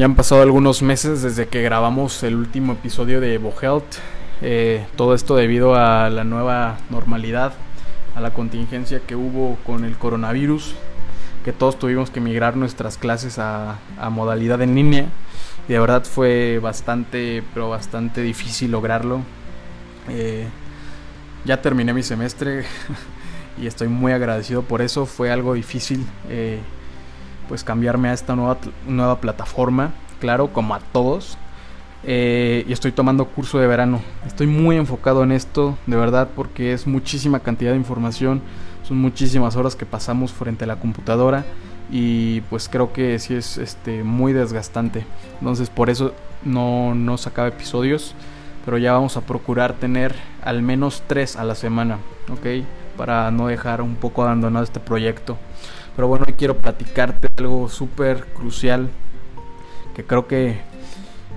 Ya han pasado algunos meses desde que grabamos el último episodio de Evo. Eh, todo esto debido a la nueva normalidad, a la contingencia que hubo con el coronavirus, que todos tuvimos que migrar nuestras clases a, modalidad en línea. Y de verdad fue bastante, pero bastante difícil lograrlo. Eh, ya terminé mi semestre y estoy muy agradecido por eso. Fue algo difícil. Eh, pues cambiarme a esta nueva, nueva plataforma, claro, como a todos. Eh, y estoy tomando curso de verano. Estoy muy enfocado en esto, de verdad, porque es muchísima cantidad de información, son muchísimas horas que pasamos frente a la computadora y pues creo que sí es este, muy desgastante. Entonces por eso no, no sacaba episodios, pero ya vamos a procurar tener al menos tres a la semana, ¿ok? Para no dejar un poco abandonado este proyecto. Pero bueno, hoy quiero platicarte algo súper crucial que creo que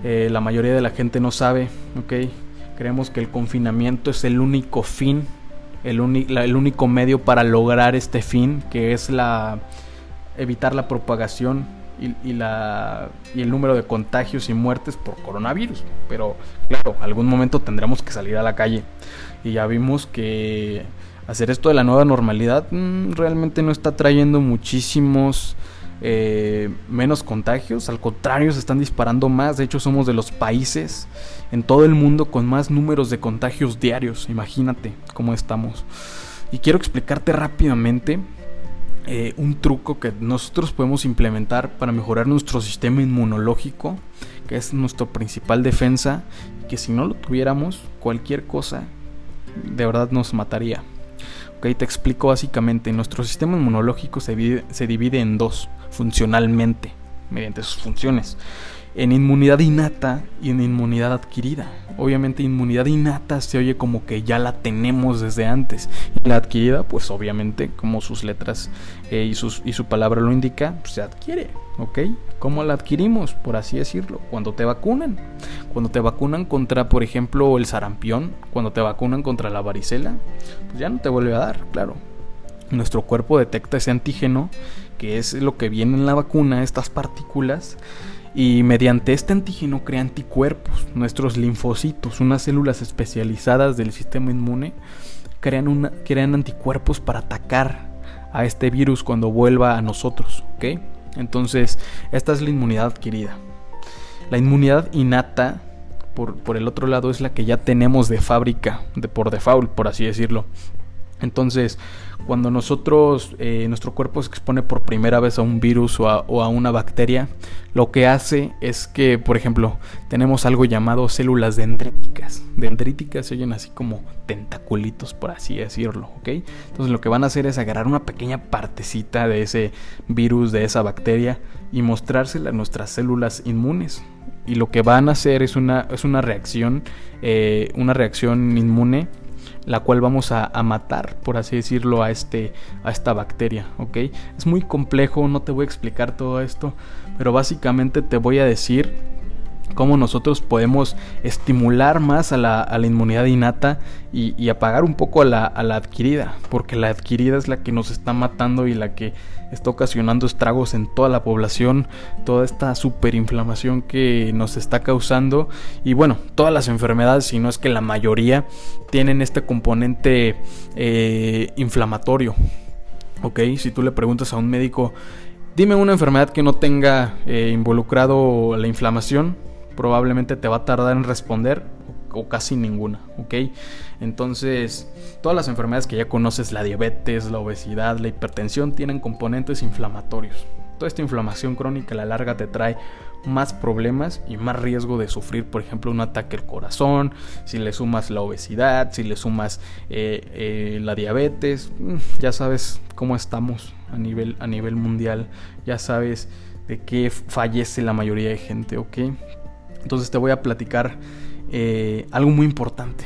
eh, la mayoría de la gente no sabe, ¿ok? Creemos que el confinamiento es el único fin, el, el único medio para lograr este fin, que es la evitar la propagación y, la, y el número de contagios y muertes por coronavirus. Pero claro, algún momento tendremos que salir a la calle. Y ya vimos que hacer esto de la nueva normalidad mm, realmente no está trayendo muchísimos eh, menos contagios, al contrario se están disparando más, de hecho somos de los países en todo el mundo con más números de contagios diarios, imagínate cómo estamos. Y quiero explicarte rápidamente eh, un truco que nosotros podemos implementar para mejorar nuestro sistema inmunológico, que es nuestra principal defensa, y que si no lo tuviéramos, cualquier cosa de verdad nos mataría te explico básicamente. Nuestro sistema inmunológico se divide, se divide en dos, funcionalmente, mediante sus funciones en inmunidad innata y en inmunidad adquirida. Obviamente inmunidad innata se oye como que ya la tenemos desde antes. Y la adquirida, pues obviamente, como sus letras eh, y, sus, y su palabra lo indica, pues se adquiere, ¿ok? ¿Cómo la adquirimos? Por así decirlo. Cuando te vacunan. Cuando te vacunan contra, por ejemplo, el sarampión, cuando te vacunan contra la varicela, pues ya no te vuelve a dar, claro. Nuestro cuerpo detecta ese antígeno, que es lo que viene en la vacuna, estas partículas, y mediante este antígeno crea anticuerpos. Nuestros linfocitos, unas células especializadas del sistema inmune, crean, una, crean anticuerpos para atacar a este virus cuando vuelva a nosotros. ¿ok? Entonces, esta es la inmunidad adquirida. La inmunidad innata, por, por el otro lado, es la que ya tenemos de fábrica, de por default, por así decirlo. Entonces, cuando nosotros, eh, nuestro cuerpo se expone por primera vez a un virus o a, una bacteria, lo que hace es que, por ejemplo, tenemos algo llamado células dendríticas. Dendríticas se oyen así como tentaculitos, por así decirlo, ¿ok? Entonces lo que van a hacer es agarrar una pequeña partecita de ese virus, de esa bacteria, y mostrársela a nuestras células inmunes. Y lo que van a hacer es una, es una reacción, eh, una reacción inmune la cual vamos a, matar, por así decirlo, a, este, a esta bacteria, ¿ok? Es muy complejo, no te voy a explicar todo esto, pero básicamente te voy a decir cómo nosotros podemos estimular más a la, inmunidad innata y, apagar un poco a la, a la adquirida, porque la adquirida es la que nos está matando y la que está ocasionando estragos en toda la población, toda esta superinflamación que nos está causando y bueno, todas las enfermedades, si no es que la mayoría, tienen este componente eh, inflamatorio. Ok, si tú le preguntas a un médico, dime una enfermedad que no tenga eh, involucrado la inflamación, probablemente te va a tardar en responder o casi ninguna, ¿ok? Entonces, todas las enfermedades que ya conoces, la diabetes, la obesidad, la hipertensión, tienen componentes inflamatorios. Toda esta inflamación crónica a la larga te trae más problemas y más riesgo de sufrir, por ejemplo, un ataque al corazón, si le sumas la obesidad, si le sumas eh, eh, la diabetes, mm, ya sabes cómo estamos a nivel, a nivel mundial, ya sabes de qué fallece la mayoría de gente, ¿ok? Entonces te voy a platicar eh, algo muy importante.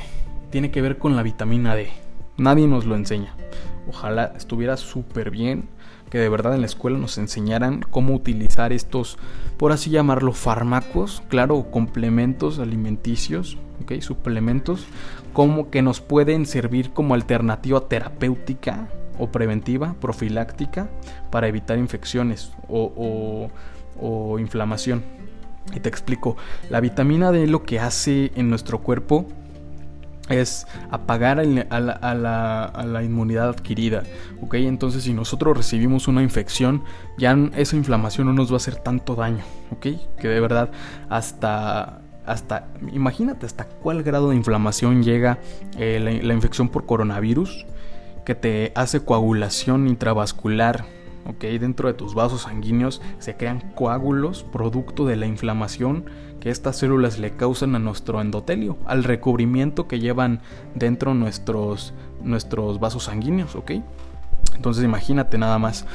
Tiene que ver con la vitamina D. Nadie nos lo enseña. Ojalá estuviera súper bien que de verdad en la escuela nos enseñaran cómo utilizar estos, por así llamarlo, fármacos, claro, complementos alimenticios, ¿ok? Suplementos, como que nos pueden servir como alternativa terapéutica o preventiva, profiláctica, para evitar infecciones o inflamación. Y te explico, la vitamina D lo que hace en nuestro cuerpo es apagar a la, inmunidad adquirida, ¿ok? Entonces si nosotros recibimos una infección, ya esa inflamación no nos va a hacer tanto daño, ¿ok? Que de verdad hasta, hasta, imagínate hasta cuál grado de inflamación llega eh, la infección por coronavirus, que te hace coagulación intravascular ¿ok? Dentro de tus vasos sanguíneos se crean coágulos producto de la inflamación que estas células le causan a nuestro endotelio, al recubrimiento que llevan dentro nuestros, nuestros vasos sanguíneos, ¿ok? Entonces imagínate nada más.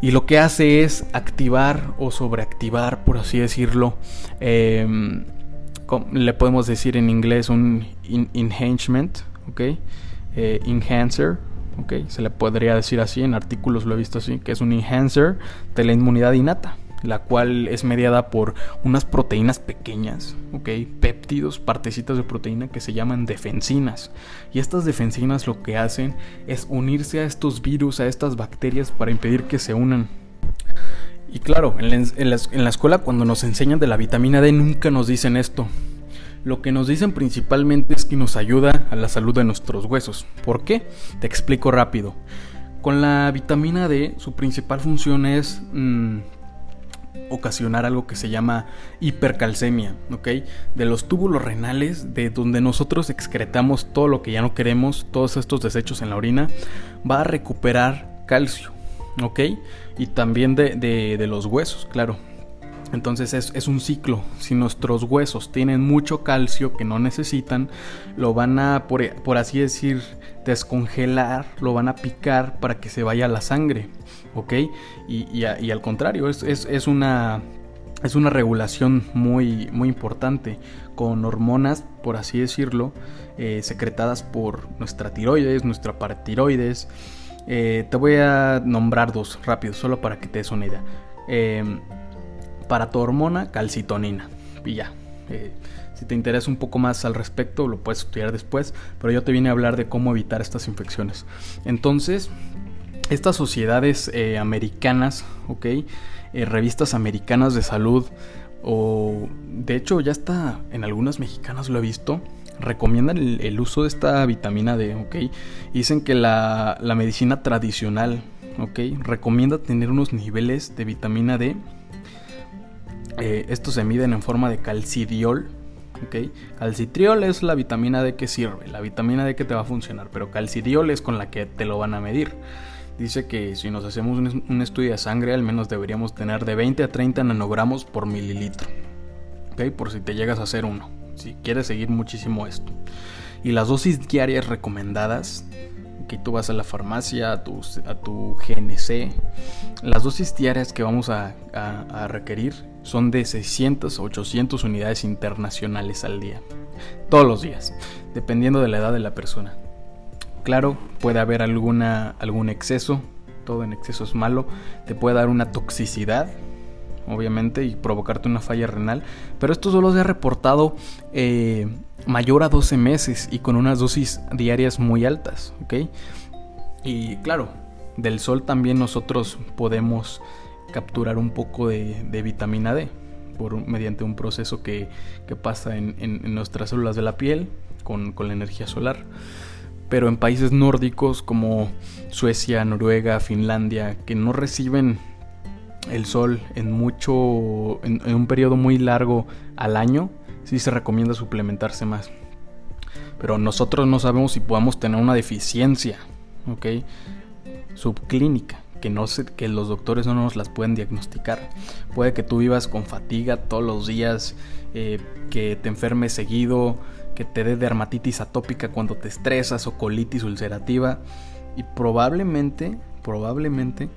Y lo que hace es activar o sobreactivar, por así decirlo, em, le podemos decir en inglés un enhancement, ¿ok? Eh, enhancer, se le podría decir así, en artículos lo he visto así, que es un enhancer de la inmunidad innata, la cual es mediada por unas proteínas pequeñas, ¿ok? Péptidos, partecitas de proteína que se llaman defensinas. Y estas defensinas lo que hacen es unirse a estos virus, a estas bacterias para impedir que se unan. Y claro, en la, en la escuela cuando nos enseñan de la vitamina D nunca nos dicen esto. Lo que nos dicen principalmente es que nos ayuda a la salud de nuestros huesos. ¿Por qué? Te explico rápido. Con la vitamina D, su principal función es mm, ocasionar algo que se llama hipercalcemia, ¿ok? De los túbulos renales, de donde nosotros excretamos todo lo que ya no queremos, todos estos desechos en la orina, va a recuperar calcio, ¿ok? Y también de, de los huesos, claro. Entonces es, un ciclo. Si nuestros huesos tienen mucho calcio que no necesitan, lo van a, por, así decir, descongelar, lo van a picar para que se vaya la sangre. ¿Ok? Y, al contrario, es, es, una, es una regulación muy, muy importante con hormonas, por así decirlo, eh, secretadas por nuestra tiroides, nuestra paratiroides. Eh, te voy a nombrar dos rápido, solo para que te des una idea. Eh, para tu hormona calcitonina. Y ya. Eh, si te interesa un poco más al respecto, lo puedes estudiar después, pero yo te vine a hablar de cómo evitar estas infecciones. Entonces, estas sociedades eh, americanas, ¿ok? Eh, revistas americanas de salud, o de hecho ya está en algunas mexicanas lo he visto, recomiendan el, uso de esta vitamina D, ¿ok? Dicen que la, la medicina tradicional, ¿ok? Recomienda tener unos niveles de vitamina D eh, estos se miden en forma de calcidiol. ¿okay? Calcitriol es la vitamina D que sirve, la vitamina D que te va a funcionar, pero calcidiol es con la que te lo van a medir. Dice que si nos hacemos un, estudio de sangre, al menos deberíamos tener de 20 a 30 nanogramos por mililitro. Por si te llegas a hacer uno, si quieres seguir muchísimo esto. Y las dosis diarias recomendadas que tú vas a la farmacia, a tu, a tu GNC, las dosis diarias que vamos a, requerir son de 600 a 800 unidades internacionales al día. Todos los días, dependiendo de la edad de la persona. Claro, puede haber alguna, algún exceso, todo en exceso es malo, te puede dar una toxicidad, obviamente, y provocarte una falla renal, pero esto solo se ha reportado eh, mayor a 12 meses y con unas dosis diarias muy altas, ¿ok? Y claro, del sol también nosotros podemos capturar un poco de, vitamina D por, mediante un proceso que, pasa en, nuestras células de la piel con, la energía solar. Pero en países nórdicos como Suecia, Noruega, Finlandia, que no reciben el sol en mucho, en, un periodo muy largo al año, sí se recomienda suplementarse más. Pero nosotros no sabemos si podamos tener una deficiencia, ¿ok? Subclínica, que, no se, que los doctores no nos las pueden diagnosticar. Puede que tú vivas con fatiga todos los días, eh, que te enfermes seguido, que te dé dermatitis atópica cuando te estresas o colitis ulcerativa. Y probablemente, probablemente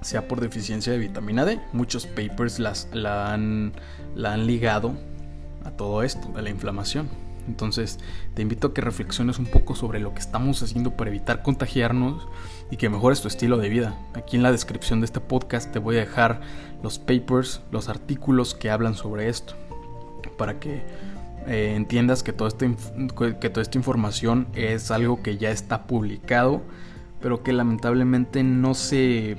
sea por deficiencia de vitamina D. Muchos papers las, la, han, la han ligado a todo esto, a la inflamación. Entonces te invito a que reflexiones un poco sobre lo que estamos haciendo para evitar contagiarnos y que mejores tu estilo de vida. Aquí en la descripción de este podcast te voy a dejar los papers, los artículos que hablan sobre esto, para que eh, entiendas que, todo que toda esta información es algo que ya está publicado, pero que lamentablemente no se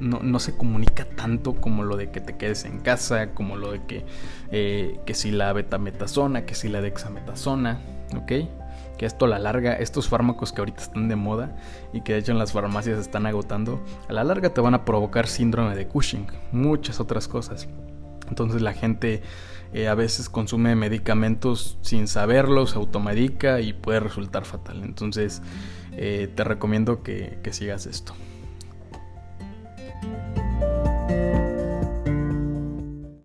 no, se comunica tanto como lo de que te quedes en casa, como lo de que, eh, que si la betametasona, que si la dexametasona, ¿ok? que esto a la larga, estos fármacos que ahorita están de moda y que de hecho en las farmacias están agotando, a la larga te van a provocar síndrome de Cushing, muchas otras cosas. Entonces la gente eh, a veces consume medicamentos sin saberlo, se automedica y puede resultar fatal. Entonces eh, te recomiendo que sigas esto.